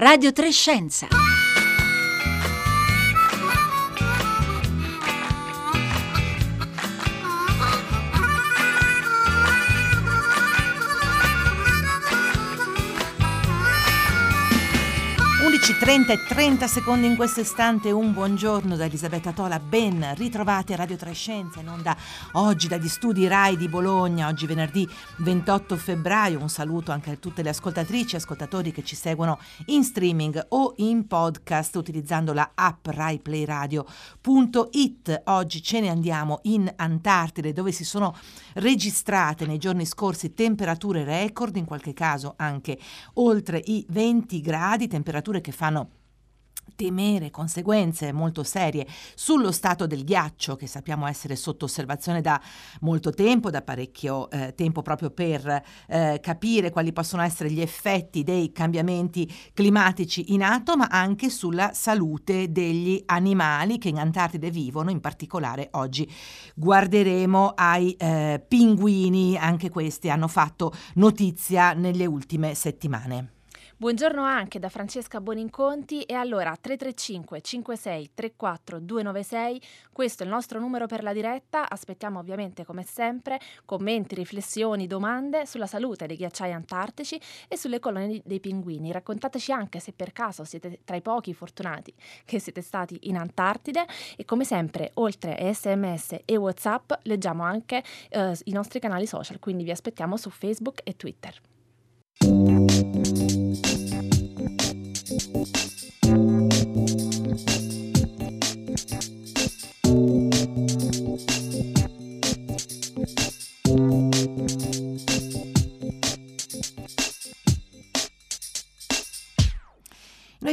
Radio Trescenza. 30 e 30 secondi in questo istante, un buongiorno da Elisabetta Tola, ben ritrovate a Radio Trescenza in onda oggi dagli studi RAI di Bologna, oggi venerdì 28 febbraio, un saluto anche a tutte le ascoltatrici e ascoltatori che ci seguono in streaming o in podcast utilizzando la app raiplayradio.it. Oggi ce ne andiamo in Antartide dove si sono registrate nei giorni scorsi temperature record, in qualche caso anche oltre i 20 gradi, temperature che fanno temere conseguenze molto serie sullo stato del ghiaccio che sappiamo essere sotto osservazione da molto tempo, da parecchio eh, tempo proprio per eh, capire quali possono essere gli effetti dei cambiamenti climatici in atto, ma anche sulla salute degli animali che in Antartide vivono, in particolare oggi guarderemo ai eh, pinguini, anche questi hanno fatto notizia nelle ultime settimane. Buongiorno anche da Francesca Boninconti e allora 335 56 34 296, questo è il nostro numero per la diretta, aspettiamo ovviamente come sempre commenti, riflessioni, domande sulla salute dei ghiacciai antartici e sulle colonie dei pinguini. Raccontateci anche se per caso siete tra i pochi fortunati che siete stati in Antartide e come sempre oltre a sms e whatsapp leggiamo anche eh, i nostri canali social, quindi vi aspettiamo su Facebook e Twitter.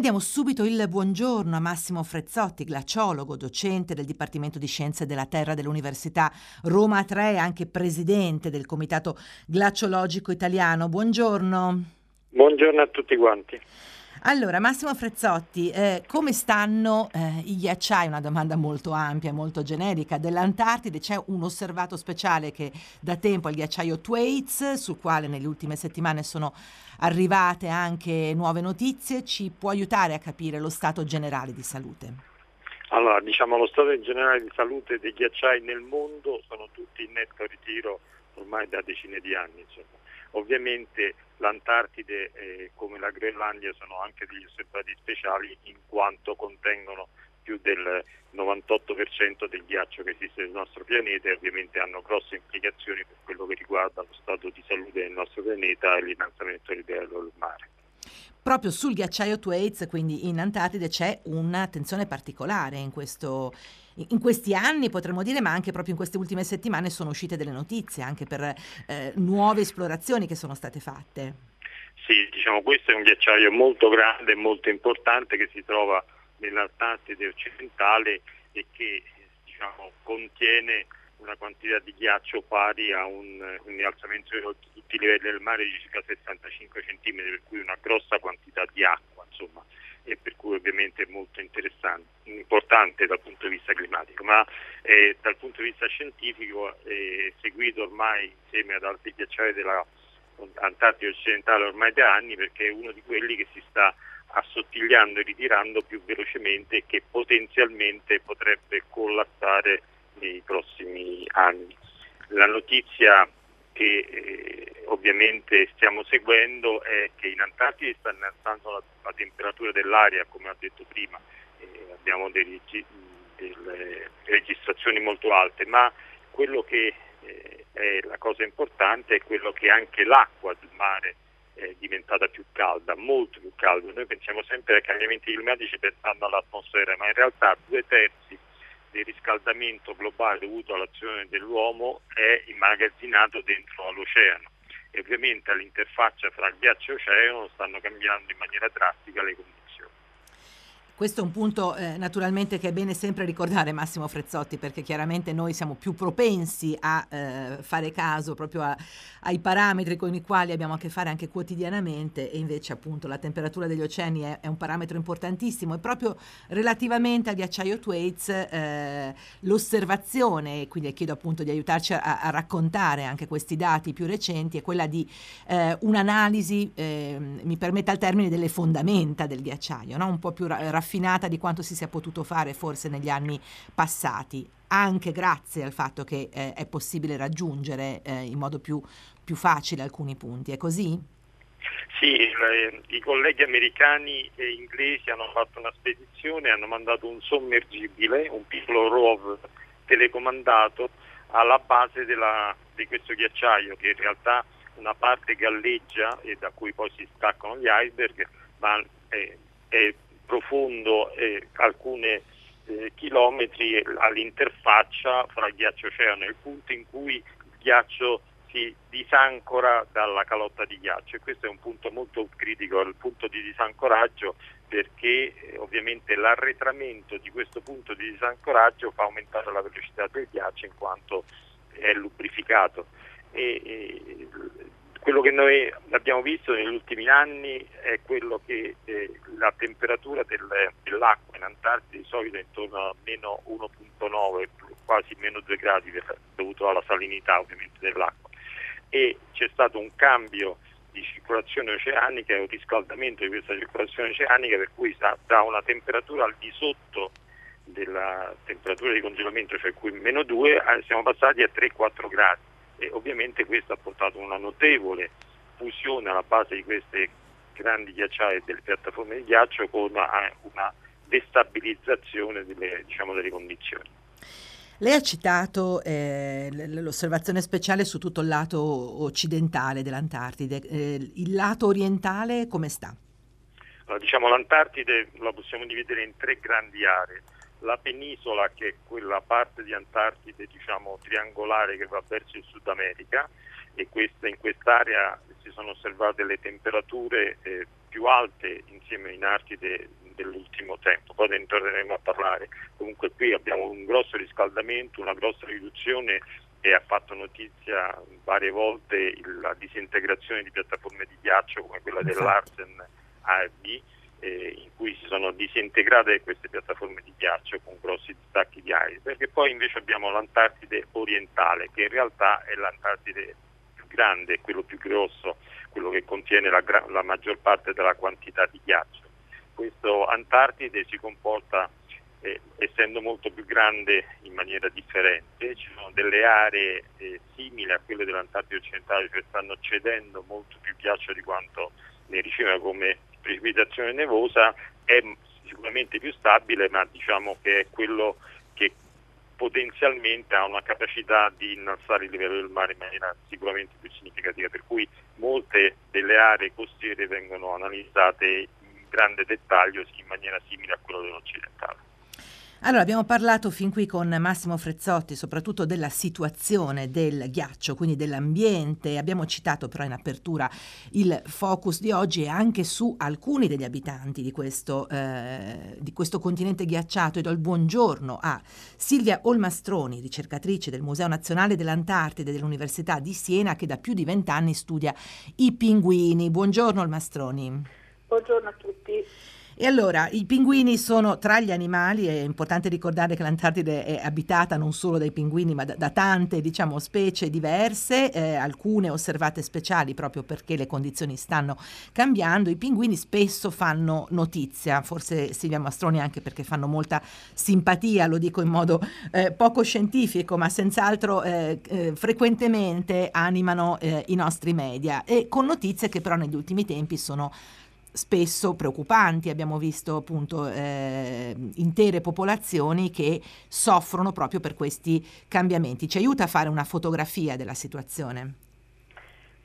Diamo subito il buongiorno a Massimo Frezzotti, glaciologo, docente del Dipartimento di Scienze della Terra dell'Università Roma 3, anche presidente del Comitato Glaciologico Italiano. Buongiorno. Buongiorno a tutti quanti. Allora, Massimo Frezzotti, eh, come stanno eh, i ghiacciai? Una domanda molto ampia, molto generica. Dell'Antartide c'è un osservato speciale che da tempo è il ghiacciaio Thwaites, sul quale nelle ultime settimane sono arrivate anche nuove notizie. Ci può aiutare a capire lo stato generale di salute? Allora, diciamo lo stato generale di salute dei ghiacciai nel mondo sono tutti in netto ritiro ormai da decine di anni. Insomma. Ovviamente l'Antartide eh, come la Groenlandia sono anche degli osservati speciali in quanto contengono più del 98% del ghiaccio che esiste nel nostro pianeta e ovviamente hanno grosse implicazioni per quello che riguarda lo stato di salute del nostro pianeta e l'innalzamento del livello del mare. Proprio sul ghiacciaio Thwaites, quindi in Antartide, c'è un'attenzione particolare in questo, in questi anni potremmo dire, ma anche proprio in queste ultime settimane sono uscite delle notizie anche per eh, nuove esplorazioni che sono state fatte. Sì, diciamo questo è un ghiacciaio molto grande e molto importante che si trova nell'Antartide occidentale e che diciamo, contiene una quantità di ghiaccio pari a un, un innalzamento di tutti i livelli del mare di circa 65 cm, per cui una grossa quantità di acqua, insomma e per cui ovviamente è molto interessante, importante dal punto di vista climatico, ma eh, dal punto di vista scientifico è seguito ormai insieme ad altri ghiacciai dell'Antartide occidentale ormai da anni perché è uno di quelli che si sta assottigliando e ritirando più velocemente e che potenzialmente potrebbe collassare nei prossimi anni. La notizia che eh, ovviamente stiamo seguendo è che in Antartide sta innalzando la, la temperatura dell'aria, come ho detto prima, eh, abbiamo delle, delle, registrazioni molto alte, ma quello che eh, è la cosa importante è quello che anche l'acqua del mare è diventata più calda, molto più calda. Noi pensiamo sempre ai cambiamenti climatici pensando all'atmosfera, ma in realtà due terzi del riscaldamento globale dovuto all'azione dell'uomo è immagazzinato dentro all'oceano e ovviamente all'interfaccia fra ghiaccio e oceano stanno cambiando in maniera drastica le condizioni. Questo è un punto eh, naturalmente che è bene sempre ricordare Massimo Frezzotti perché chiaramente noi siamo più propensi a eh, fare caso proprio a, ai parametri con i quali abbiamo a che fare anche quotidianamente e invece appunto la temperatura degli oceani è, è un parametro importantissimo e proprio relativamente al ghiacciaio Thwaites eh, l'osservazione, quindi chiedo appunto di aiutarci a, a, raccontare anche questi dati più recenti, è quella di eh, un'analisi, ehm, mi permetta il termine, delle fondamenta del ghiacciaio, no? un po' più raffinata raffinata di quanto si sia potuto fare forse negli anni passati, anche grazie al fatto che eh, è possibile raggiungere eh, in modo più, più facile alcuni punti. È così? Sì, le, i colleghi americani e inglesi hanno fatto una spedizione, hanno mandato un sommergibile, un piccolo rover telecomandato alla base della, di questo ghiacciaio che in realtà una parte galleggia e da cui poi si staccano gli iceberg, ma è, è profondo e alcuni eh, chilometri all'interfaccia fra ghiaccio oceano e il punto in cui il ghiaccio si disancora dalla calotta di ghiaccio. E questo è un punto molto critico, il punto di disancoraggio perché eh, ovviamente l'arretramento di questo punto di disancoraggio fa aumentare la velocità del ghiaccio in quanto è lubrificato. E, e quello che noi abbiamo visto negli ultimi anni è quello che eh, la temperatura del, dell'acqua in Antartide di solito è intorno a meno 1.9, quasi meno 2 gradi dovuto alla salinità ovviamente dell'acqua. E c'è stato un cambio di circolazione oceanica e un riscaldamento di questa circolazione oceanica per cui da una temperatura al di sotto della temperatura di congelamento, cioè qui meno 2, siamo passati a 3-4 gradi e ovviamente questo ha portato una notevole fusione alla base di queste grandi ghiacciaie e delle piattaforme di ghiaccio con una, una destabilizzazione delle, diciamo, delle condizioni. Lei ha citato eh, l'osservazione speciale su tutto il lato occidentale dell'Antartide, eh, il lato orientale come sta? Allora, diciamo, L'Antartide la possiamo dividere in tre grandi aree la penisola che è quella parte di Antartide diciamo, triangolare che va verso il Sud America e questa, in quest'area si sono osservate le temperature eh, più alte insieme in Artide dell'ultimo tempo, poi ne torneremo a parlare. Comunque qui abbiamo un grosso riscaldamento, una grossa riduzione e ha fatto notizia varie volte la disintegrazione di piattaforme di ghiaccio come quella dell'Arsen ARB eh, in cui si sono disintegrate queste piattaforme di ghiaccio con grossi distacchi di aria, perché poi invece abbiamo l'Antartide orientale, che in realtà è l'Antartide più grande, quello più grosso, quello che contiene la, la maggior parte della quantità di ghiaccio. Questo Antartide si comporta eh, essendo molto più grande in maniera differente, ci sono delle aree eh, simili a quelle dell'Antartide occidentale, cioè stanno cedendo molto più ghiaccio di quanto ne riceve come precipitazione nevosa è sicuramente più stabile, ma diciamo che è quello che potenzialmente ha una capacità di innalzare il livello del mare in maniera sicuramente più significativa, per cui molte delle aree costiere vengono analizzate in grande dettaglio in maniera simile a quello dell'occidentale. Allora, abbiamo parlato fin qui con Massimo Frezzotti soprattutto della situazione del ghiaccio, quindi dell'ambiente. Abbiamo citato però in apertura il focus di oggi e anche su alcuni degli abitanti di questo, eh, di questo continente ghiacciato. E do il buongiorno a Silvia Olmastroni, ricercatrice del Museo Nazionale dell'Antartide dell'Università di Siena, che da più di vent'anni studia i pinguini. Buongiorno Olmastroni. Buongiorno a tutti. E allora, i pinguini sono tra gli animali, è importante ricordare che l'Antartide è abitata non solo dai pinguini, ma da, da tante diciamo, specie diverse, eh, alcune osservate speciali proprio perché le condizioni stanno cambiando. I pinguini spesso fanno notizia, forse Silvia Mastroni anche perché fanno molta simpatia, lo dico in modo eh, poco scientifico, ma senz'altro eh, eh frequentemente animano eh, i nostri media e con notizie che però negli ultimi tempi sono spesso preoccupanti. Abbiamo visto appunto eh, intere popolazioni che soffrono proprio per questi cambiamenti. Ci aiuta a fare una fotografia della situazione?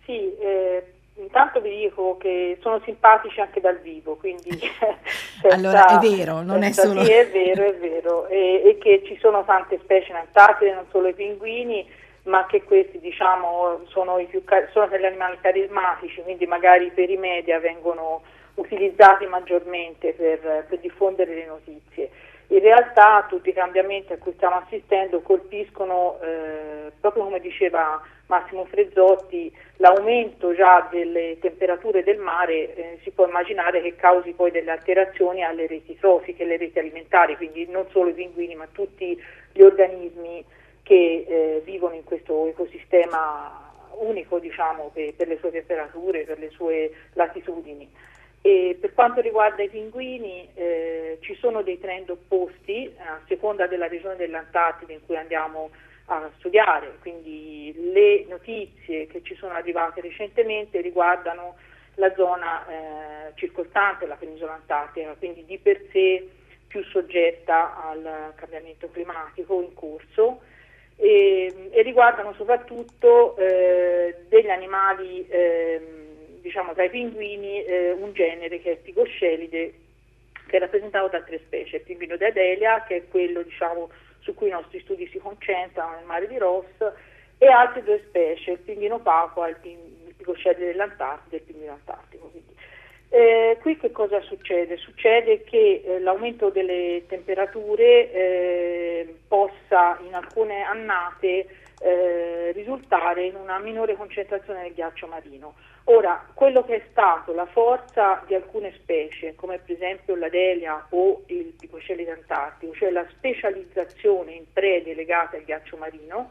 Sì, eh, intanto vi dico che sono simpatici anche dal vivo, quindi... senza, allora è vero, non senza, è solo... Sì, è vero, è vero, e, e, che ci sono tante specie in Antartide, non solo i pinguini, ma che questi diciamo sono, i più, sono degli animali carismatici, quindi magari per i media vengono utilizzati maggiormente per, per diffondere le notizie. In realtà tutti i cambiamenti a cui stiamo assistendo colpiscono, eh, proprio come diceva Massimo Frezzotti, l'aumento già delle temperature del mare eh, si può immaginare che causi poi delle alterazioni alle reti trofiche, alle reti alimentari, quindi non solo i pinguini ma tutti gli organismi che eh, vivono in questo ecosistema unico diciamo, per, per le sue temperature, per le sue latitudini. E per quanto riguarda i pinguini eh, ci sono dei trend opposti a seconda della regione dell'Antartide in cui andiamo a studiare, quindi le notizie che ci sono arrivate recentemente riguardano la zona eh, circostante la penisola antartica, quindi di per sé più soggetta al cambiamento climatico in corso. E, e riguardano soprattutto eh, degli animali eh, diciamo, tra i pinguini eh, un genere che è il picoscelide che è rappresentato da tre specie, il pinguino di Adelia che è quello diciamo, su cui i nostri studi si concentrano nel mare di Ross e altre due specie, il pinguino Papua, il, pin, il picoscelide dell'Antartide e il pinguino antartico. Eh, qui che cosa succede? Succede che eh, l'aumento delle temperature eh, possa in alcune annate eh, risultare in una minore concentrazione del ghiaccio marino. Ora, quello che è stato la forza di alcune specie, come per esempio la delia o il picocellide antartico, cioè la specializzazione in prede legate al ghiaccio marino,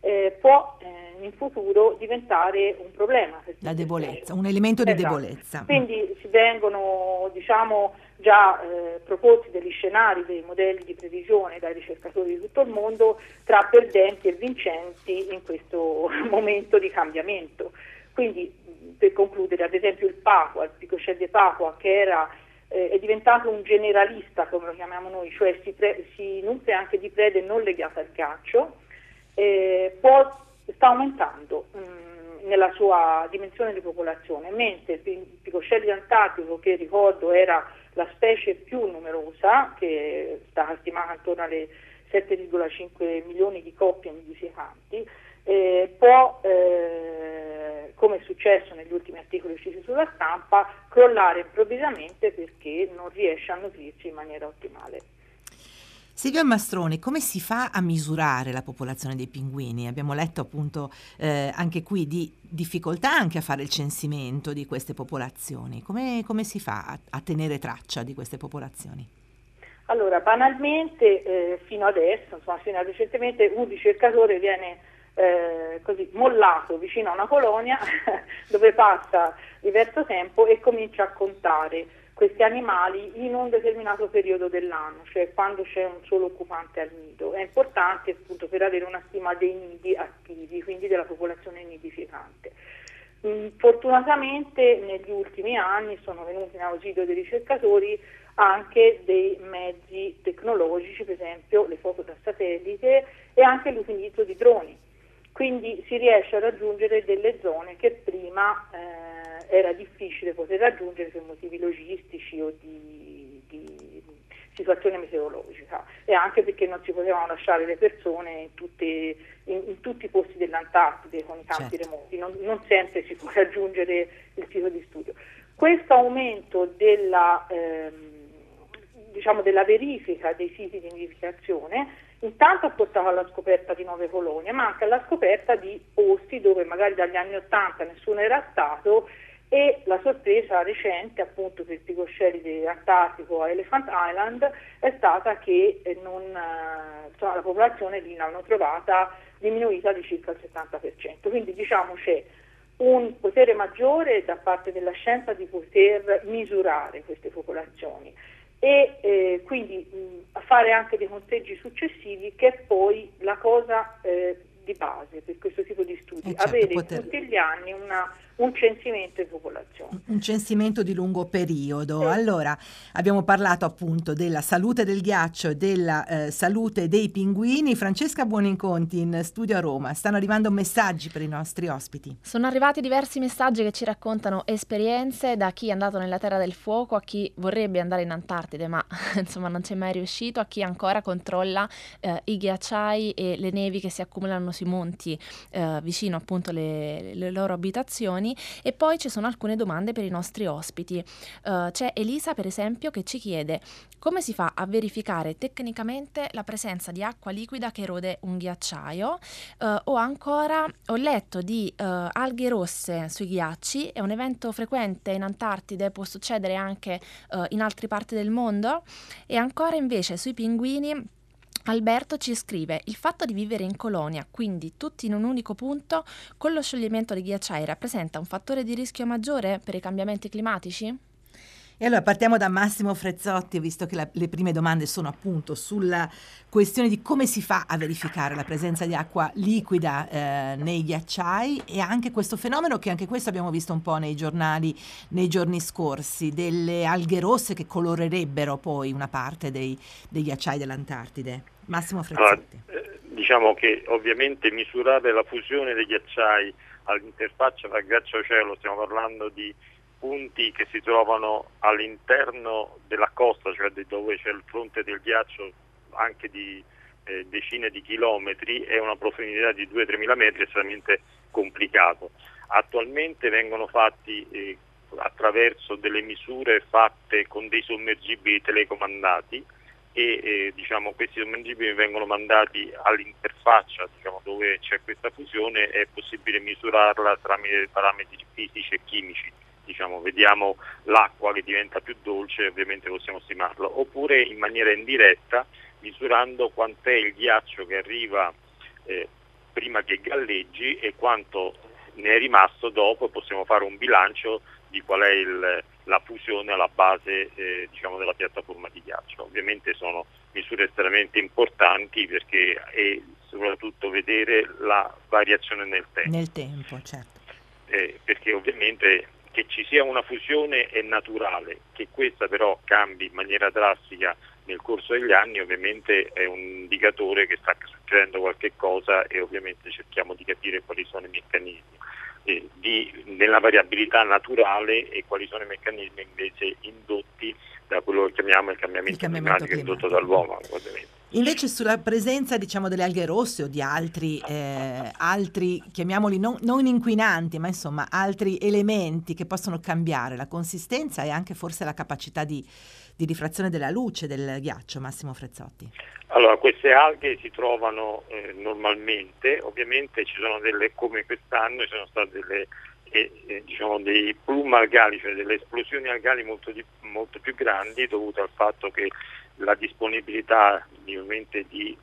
eh, può eh, in futuro diventare un problema. La debolezza, un elemento di esatto. debolezza. Quindi si vengono diciamo, già eh, proposti degli scenari, dei modelli di previsione dai ricercatori di tutto il mondo tra perdenti e vincenti in questo momento di cambiamento. Quindi per concludere, ad esempio il Papua, il Picocelle Papua, che era, eh, è diventato un generalista, come lo chiamiamo noi, cioè si, pre- si nutre anche di prede non legate al ghiaccio, eh, può, sta aumentando mh, mm, nella sua dimensione di popolazione, mentre il Picocelle antartico, che ricordo era la specie più numerosa, che sta stimata attorno alle 7,5 milioni di coppie nidificanti, eh, può, eh, come è successo negli ultimi articoli usciti sulla stampa, crollare improvvisamente perché non riesce a nutrirsi in maniera ottimale. Silvia Mastroni, come si fa a misurare la popolazione dei pinguini? Abbiamo letto appunto eh, anche qui di difficoltà anche a fare il censimento di queste popolazioni. Come, come si fa a, a, tenere traccia di queste popolazioni? Allora, banalmente, eh, fino adesso, insomma, fino a recentemente, un ricercatore viene eh, così mollato vicino a una colonia dove passa diverso tempo e comincia a contare questi animali in un determinato periodo dell'anno, cioè quando c'è un solo occupante al nido. È importante appunto per avere una stima dei nidi attivi, quindi della popolazione nidificante. Mm, fortunatamente negli ultimi anni sono venuti in ausilio dei ricercatori anche dei mezzi tecnologici, per esempio le foto da satellite e anche l'utilizzo di droni quindi si riesce a raggiungere delle zone che prima eh, era difficile poter raggiungere per motivi logistici o di, di, situazione meteorologica e anche perché non si potevano lasciare le persone in, tutte, in, in tutti i posti dell'Antartide con i campi certo. remoti, non, non, sempre si può raggiungere il sito di studio. Questo aumento della, ehm, diciamo della verifica dei siti di nidificazione intanto ha portato alla scoperta di nuove colonie, ma anche alla scoperta di posti dove magari dagli anni Ottanta nessuno era stato e la sorpresa recente appunto per il picoscelide antartico a Elephant Island è stata che eh, non, eh, insomma, la popolazione lì l'hanno trovata diminuita di circa il 70%. Quindi diciamo c'è un potere maggiore da parte della scienza di poter misurare queste popolazioni e eh, quindi mh, fare anche dei conteggi successivi che è poi la cosa eh, di base per questo tipo di studi, eh certo, avere poter... tutti gli anni una un censimento di popolazione. Un censimento di lungo periodo. Sì. Allora, abbiamo parlato appunto della salute del ghiaccio e della eh, salute dei pinguini. Francesca Buoninconti in studio a Roma. Stanno arrivando messaggi per i nostri ospiti. Sono arrivati diversi messaggi che ci raccontano esperienze da chi è andato nella Terra del Fuoco a chi vorrebbe andare in Antartide, ma insomma non c'è mai riuscito, a chi ancora controlla eh, i ghiacciai e le nevi che si accumulano sui monti eh, vicino appunto alle, le loro abitazioni giovani e poi ci sono alcune domande per i nostri ospiti. Uh, c'è Elisa per esempio che ci chiede come si fa a verificare tecnicamente la presenza di acqua liquida che erode un ghiacciaio uh, o ancora ho letto di uh, alghe rosse sui ghiacci, è un evento frequente in Antartide, può succedere anche in altre parti del mondo e ancora invece sui pinguini Alberto ci scrive: Il fatto di vivere in colonia, quindi tutti in un unico punto, con lo scioglimento dei ghiacciai rappresenta un fattore di rischio maggiore per i cambiamenti climatici? E allora partiamo da Massimo Frezzotti, visto che la, le prime domande sono appunto sulla questione di come si fa a verificare la presenza di acqua liquida eh, nei ghiacciai e anche questo fenomeno che anche questo abbiamo visto un po' nei giornali nei giorni scorsi, delle alghe rosse che colorerebbero poi una parte dei, dei ghiacciai dell'Antartide. Massimo Frezzotti. Allora, eh, diciamo che ovviamente misurare la fusione dei ghiacciai all'interfaccia tra ghiaccio e cielo, stiamo parlando di punti che si trovano all'interno della costa, cioè dove c'è il fronte del ghiaccio anche di eh, decine di chilometri e una profondità di 2-3 mila metri è estremamente complicato. Attualmente vengono fatti eh, attraverso delle misure fatte con dei sommergibili telecomandati e eh, diciamo, questi sommergibili vengono mandati all'interfaccia diciamo, dove c'è questa fusione è possibile misurarla tramite parametri fisici e chimici. Diciamo, vediamo l'acqua che diventa più dolce, ovviamente possiamo stimarlo, oppure in maniera indiretta misurando quant'è il ghiaccio che arriva eh, prima che galleggi e quanto ne è rimasto dopo, possiamo fare un bilancio di qual è il, la fusione alla base eh, diciamo, della piattaforma di ghiaccio. Ovviamente sono misure estremamente importanti perché è soprattutto vedere la variazione nel tempo. Nel tempo, certo. Eh, perché ovviamente che ci sia una fusione è naturale, che questa però cambi in maniera drastica nel corso degli anni ovviamente è un indicatore che sta succedendo qualche cosa e ovviamente cerchiamo di capire quali sono i meccanismi eh, di, nella variabilità naturale e quali sono i meccanismi invece indotti da quello che chiamiamo il cambiamento, il cambiamento climatico, indotto dall'uomo. Ovviamente. Invece sulla presenza diciamo, delle alghe rosse o di altri, eh, altri chiamiamoli non, non, inquinanti, ma insomma altri elementi che possono cambiare la consistenza e anche forse la capacità di, di rifrazione della luce del ghiaccio, Massimo Frezzotti. Allora, queste alghe si trovano eh, normalmente, ovviamente ci sono delle, come quest'anno, ci sono state delle e, eh, diciamo, dei plum algali, cioè delle esplosioni algali molto, di, molto, più grandi dovute al fatto che la disponibilità di, di,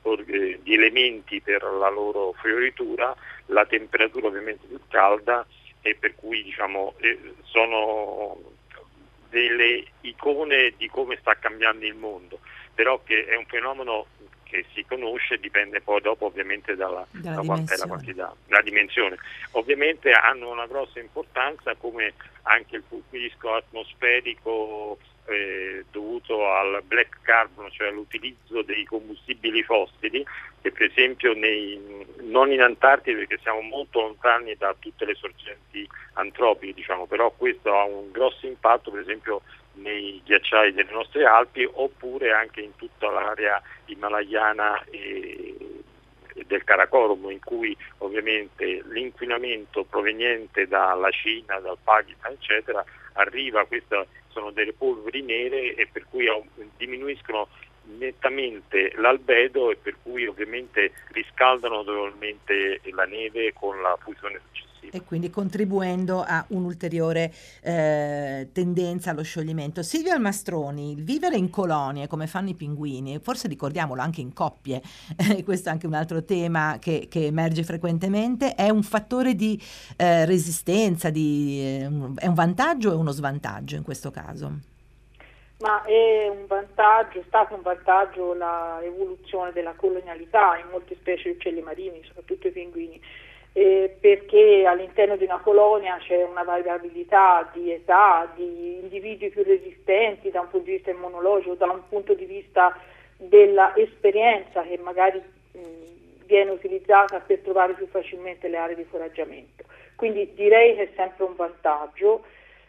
di, elementi per la loro fioritura, la temperatura ovviamente più calda e per cui diciamo, eh, sono delle icone di come sta cambiando il mondo, però che è un fenomeno che si conosce dipende poi dopo ovviamente dalla, da quantità, la quantità, la dimensione. Ovviamente hanno una grossa importanza come anche il risco atmosferico eh, dovuto al black carbon, cioè all'utilizzo dei combustibili fossili, che per esempio nei, non in Antartide perché siamo molto lontani da tutte le sorgenti antropiche, diciamo, però questo ha un grosso impatto per esempio nei ghiacciai delle nostre Alpi oppure anche in tutta l'area himalayana e, del Karakorum in cui ovviamente l'inquinamento proveniente dalla Cina, dal Pakistan eccetera arriva, queste sono delle polveri nere e per cui diminuiscono nettamente l'albedo e per cui ovviamente riscaldano notevolmente la neve con la fusione successiva e quindi contribuendo a un'ulteriore eh, tendenza allo scioglimento. Silvia Almastroni, il vivere in colonie come fanno i pinguini, forse ricordiamolo anche in coppie, eh, questo è anche un altro tema che, che emerge frequentemente, è un fattore di eh, resistenza, di, eh, è un vantaggio o uno svantaggio in questo caso? Ma è un vantaggio, è stato un vantaggio l'evoluzione della colonialità in molte specie di uccelli marini, soprattutto i pinguini eh, perché all'interno di una colonia c'è una variabilità di età, di individui più resistenti da un punto di vista immunologico, da un punto di vista dell'esperienza che magari mh, viene utilizzata per trovare più facilmente le aree di foraggiamento. Quindi direi che è sempre un vantaggio.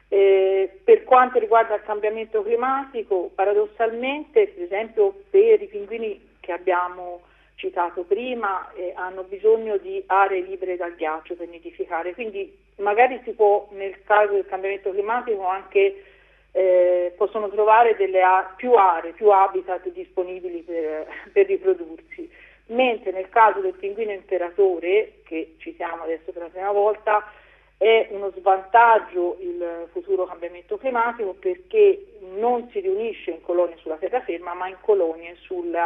Eh, per quanto riguarda il cambiamento climatico, paradossalmente, per esempio per i pinguini che abbiamo citato prima, eh, hanno bisogno di aree libere dal ghiaccio per nidificare, quindi magari si può nel caso del cambiamento climatico anche eh, possono trovare delle più aree, più habitat disponibili per, per, riprodursi, mentre nel caso del pinguino imperatore, che citiamo adesso per la prima volta, è uno svantaggio il futuro cambiamento climatico perché non si riunisce in colonie sulla terraferma ma in colonie sul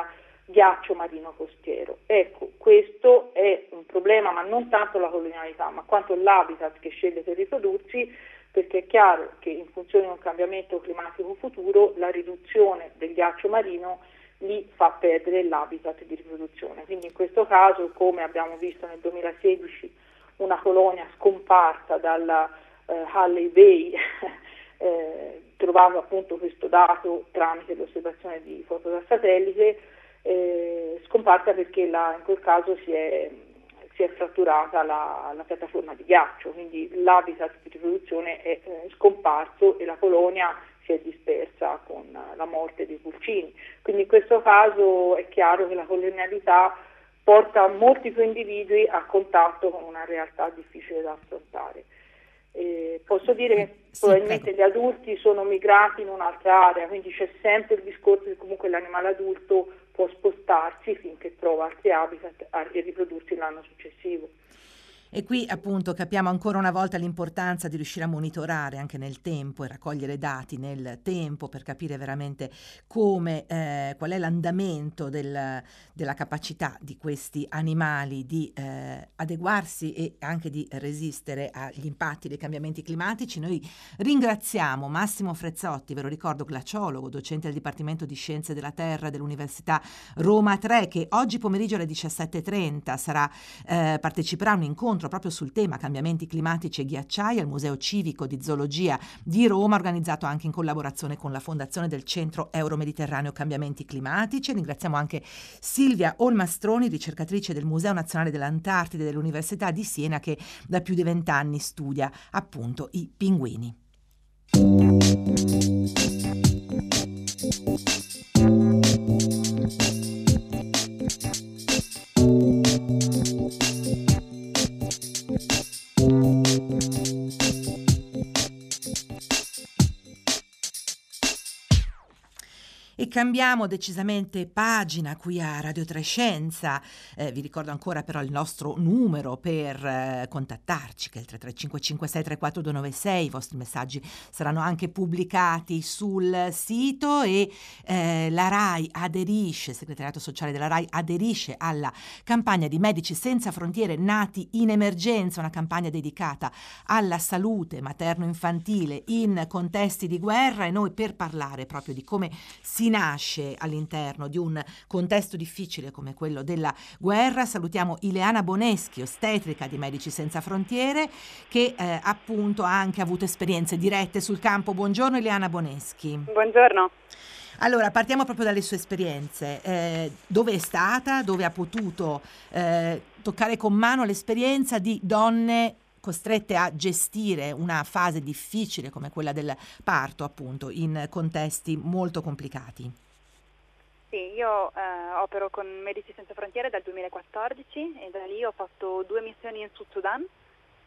ghiaccio marino costiero. Ecco, questo è un problema, ma non tanto la colonialità, ma quanto l'habitat che sceglie per riprodursi, perché è chiaro che in funzione di un cambiamento climatico futuro la riduzione del ghiaccio marino gli fa perdere l'habitat di riproduzione. Quindi in questo caso, come abbiamo visto nel 2016, una colonia scomparsa dalla eh, Halley Bay, eh, trovando appunto questo dato tramite l'osservazione di foto da satellite, eh, scomparsa perché la, in quel caso si è, si è fratturata la, la, piattaforma di ghiaccio, quindi l'habitat di riproduzione è eh, scomparso e la colonia si è dispersa con la morte dei pulcini. Quindi in questo caso è chiaro che la colonialità porta molti più individui a contatto con una realtà difficile da affrontare. Eh, posso dire che sì, probabilmente prego. gli adulti sono migrati in un'altra area, quindi c'è sempre il discorso che comunque l'animale adulto può spostarsi finché trova altri habitat e riprodursi l'anno successivo. E qui appunto capiamo ancora una volta l'importanza di riuscire a monitorare anche nel tempo e raccogliere dati nel tempo per capire veramente come, eh, qual è l'andamento del, della capacità di questi animali di eh, adeguarsi e anche di resistere agli impatti dei cambiamenti climatici. Noi ringraziamo Massimo Frezzotti, ve lo ricordo, glaciologo, docente del Dipartimento di Scienze della Terra dell'Università Roma 3, che oggi pomeriggio alle 17.30 sarà, eh, parteciperà a un incontro incontro proprio sul tema cambiamenti climatici e ghiacciai al Museo Civico di Zoologia di Roma, organizzato anche in collaborazione con la Fondazione del Centro Euromediterraneo Cambiamenti Climatici. Ringraziamo anche Silvia Olmastroni, ricercatrice del Museo Nazionale dell'Antartide dell'Università di Siena, che da più di vent'anni studia appunto i pinguini. Cambiamo decisamente pagina qui a Radio Trescenza. Eh, vi ricordo ancora però il nostro numero per eh, contattarci, che è il 335 I vostri messaggi saranno anche pubblicati sul sito e eh, la RAI aderisce, il segretariato sociale della RAI aderisce alla campagna di Medici Senza Frontiere nati in emergenza, una campagna dedicata alla salute materno-infantile in contesti di guerra e noi per parlare proprio di come si nasce all'interno di un contesto difficile come quello della guerra. Salutiamo Ileana Boneschi, ostetrica di Medici Senza Frontiere, che eh, appunto ha anche avuto esperienze dirette sul campo. Buongiorno Ileana Boneschi. Buongiorno. Allora, partiamo proprio dalle sue esperienze. Eh, dove è stata, dove ha potuto eh, toccare con mano l'esperienza di donne costrette a gestire una fase difficile come quella del parto, appunto, in contesti molto complicati? Sì, io eh, opero con Medici Senza Frontiere dal 2014 e da lì ho fatto due missioni in Sud Sudan,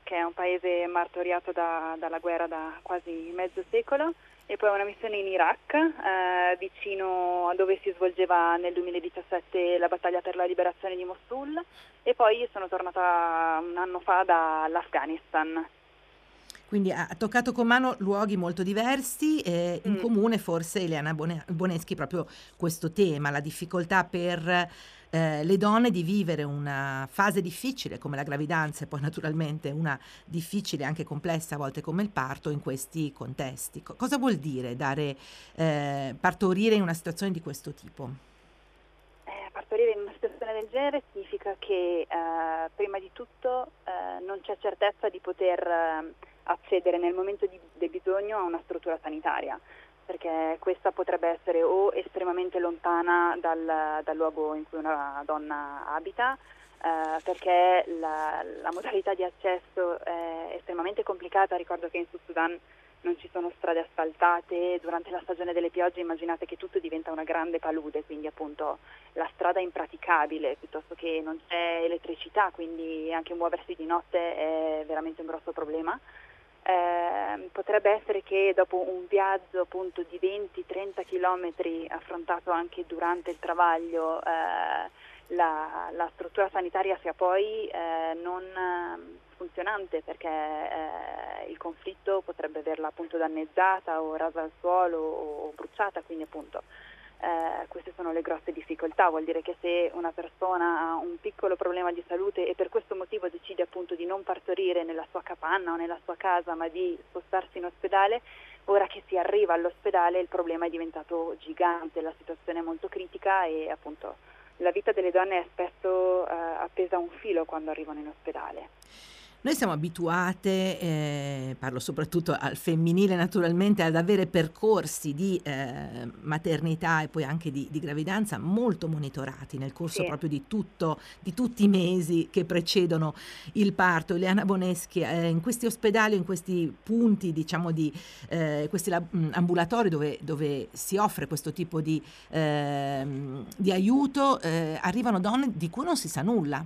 che è un paese martoriato da, dalla guerra da quasi mezzo secolo, e poi una missione in Iraq, eh, vicino a dove si svolgeva nel 2017 la battaglia per la liberazione di Mosul e poi sono tornata un anno fa dall'Afghanistan. Quindi ha toccato con mano luoghi molto diversi, eh, in mm. comune forse Eliana Boneschi proprio questo tema, la difficoltà per eh, le donne di vivere una fase difficile come la gravidanza e poi naturalmente una difficile anche complessa a volte come il parto in questi contesti. Co- cosa vuol dire dare, eh, partorire in una situazione di questo tipo? Eh, partorire in una situazione del genere significa che eh, prima di tutto eh, non c'è certezza di poter eh, accedere nel momento di, del bisogno a una struttura sanitaria perché questa potrebbe essere o estremamente lontana dal, dal luogo in cui una donna abita, eh, perché la, la, modalità di accesso è estremamente complicata. Ricordo che in Sud Sudan non ci sono strade asfaltate, durante la stagione delle piogge immaginate che tutto diventa una grande palude, quindi appunto la strada è impraticabile, piuttosto che non c'è elettricità, quindi anche muoversi di notte è veramente un grosso problema. Eh, potrebbe essere che dopo un viaggio appunto di 20-30 km affrontato anche durante il travaglio eh, la, la, struttura sanitaria sia poi eh, non funzionante perché eh, il conflitto potrebbe averla appunto danneggiata o rasa al suolo o bruciata, quindi appunto eh, queste sono le grosse difficoltà, vuol dire che se una persona ha un piccolo problema di salute e per questo motivo decide appunto di non partorire nella sua capanna o nella sua casa ma di spostarsi in ospedale, ora che si arriva all'ospedale il problema è diventato gigante, la situazione è molto critica e appunto la vita delle donne è spesso eh, appesa a un filo quando arrivano in ospedale. Noi siamo abituate, eh, parlo soprattutto al femminile naturalmente, ad avere percorsi di eh, maternità e poi anche di, di, gravidanza molto monitorati nel corso sì. proprio di, tutto, di, tutti i mesi che precedono il parto. Ileana Boneschi, eh, in questi ospedali, in questi punti, diciamo, di eh, questi lab- mm, ambulatori dove, dove, si offre questo tipo di, ehm, di aiuto, eh, arrivano donne di cui non si sa nulla.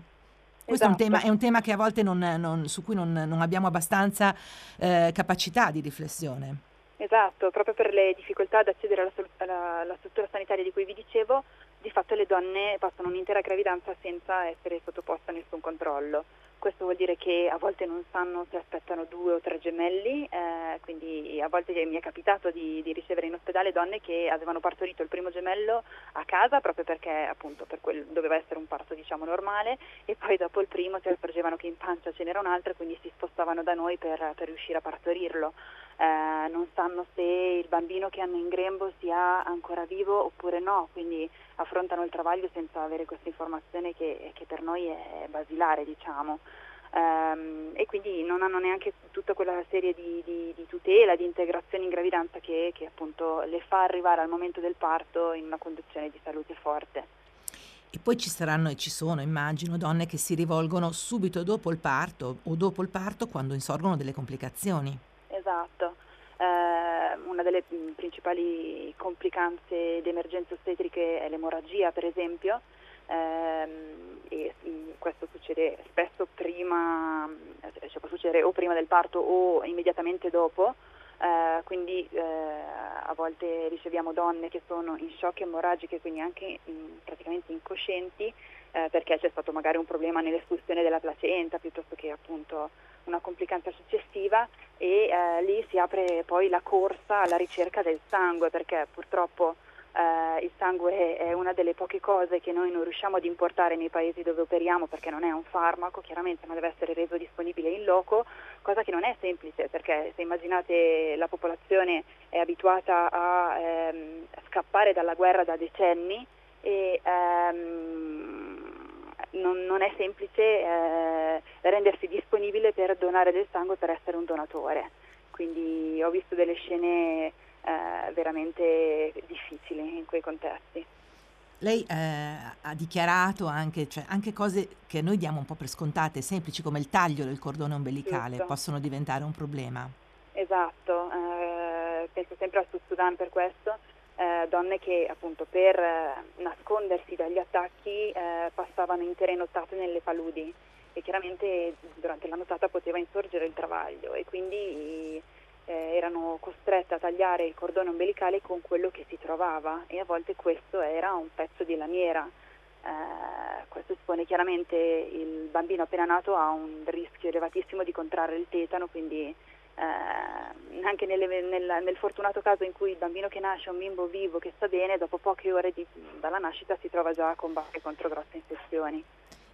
Questo esatto. è, un tema, esatto. è, un tema, che a volte non, non, su cui non, non abbiamo abbastanza eh, capacità di riflessione. Esatto, proprio per le difficoltà ad accedere alla, alla, alla, struttura sanitaria di cui vi dicevo, di fatto le donne passano un'intera gravidanza senza essere sottoposte a nessun controllo. Questo vuol dire che a volte non sanno se aspettano due o tre gemelli, eh, quindi a volte mi è capitato di, di, ricevere in ospedale donne che avevano partorito il primo gemello a casa proprio perché appunto per quel, doveva essere un parto diciamo normale e poi dopo il primo si accorgevano che in pancia ce n'era un altro e quindi si spostavano da noi per, per riuscire a partorirlo. Eh, non sanno se il bambino che hanno in grembo sia ancora vivo oppure no, quindi affrontano il travaglio senza avere questa informazione che, che per noi è basilare, diciamo. Um, e quindi non hanno neanche tutta quella serie di, di, di tutela, di integrazione in gravidanza che, che appunto le fa arrivare al momento del parto in una condizione di salute forte. E poi ci saranno e ci sono, immagino, donne che si rivolgono subito dopo il parto o dopo il parto quando insorgono delle complicazioni. Esatto. Eh, una delle principali complicanze ed emergenze ostetriche è l'emorragia, per esempio, eh, e questo succede spesso prima, cioè può succedere o prima del parto o immediatamente dopo. Eh, quindi eh, a volte riceviamo donne che sono in shock emorragiche, quindi anche in, praticamente incoscienti, eh, perché c'è stato magari un problema nell'espulsione della placenta piuttosto che appunto una complicanza successiva e eh, lì si apre poi la corsa alla ricerca del sangue perché purtroppo eh, il sangue è una delle poche cose che noi non riusciamo ad importare nei paesi dove operiamo perché non è un farmaco chiaramente ma deve essere reso disponibile in loco, cosa che non è semplice perché se immaginate la popolazione è abituata a ehm, scappare dalla guerra da decenni e ehm, non, non, è semplice eh, rendersi disponibile per donare del sangue per essere un donatore. Quindi ho visto delle scene eh, veramente difficili in quei contesti. Lei eh, ha dichiarato anche, cioè, anche, cose che noi diamo un po' per scontate, semplici come il taglio del cordone ombelicale, Giusto. possono diventare un problema. Esatto, eh, penso sempre al Sud Sudan per questo eh, donne che appunto per eh, nascondersi dagli attacchi eh, passavano intere nottate nelle paludi e chiaramente durante la nottata poteva insorgere il travaglio e quindi eh, erano costrette a tagliare il cordone ombelicale con quello che si trovava e a volte questo era un pezzo di lamiera. Eh, questo espone chiaramente il bambino appena nato a un rischio elevatissimo di contrarre il tetano, quindi eh, anche nelle, nel, nel, fortunato caso in cui il bambino che nasce è un bimbo vivo che sta bene, dopo poche ore di, dalla nascita si trova già a combattere contro grosse infezioni.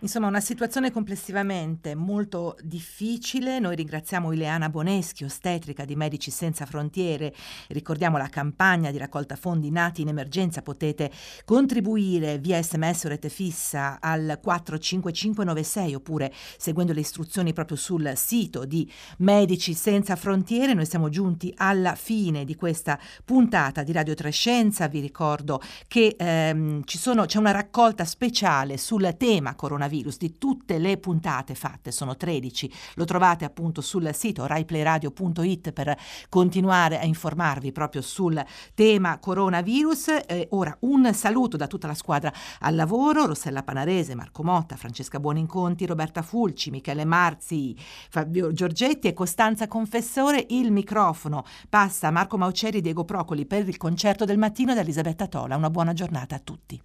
Insomma, una situazione complessivamente molto difficile. Noi ringraziamo Ileana Boneschi, ostetrica di Medici Senza Frontiere. Ricordiamo la campagna di raccolta fondi nati in emergenza. Potete contribuire via sms o rete fissa al 45596 oppure seguendo le istruzioni proprio sul sito di Medici Senza Frontiere. Noi siamo giunti alla fine di questa puntata di Radio Trescenza. Vi ricordo che ehm, sono, c'è una raccolta speciale sul tema coronavirus coronavirus di tutte le puntate fatte, sono 13, lo trovate appunto sul sito raiplayradio.it per continuare a informarvi proprio sul tema coronavirus. Eh, ora un saluto da tutta la squadra al lavoro, Rossella Panarese, Marco Motta, Francesca Buoninconti, Roberta Fulci, Michele Marzi, Fabio Giorgetti e Costanza Confessore. Il microfono passa a Marco Mauceri Diego Procoli per il concerto del mattino da Elisabetta Tola. Una buona giornata a tutti.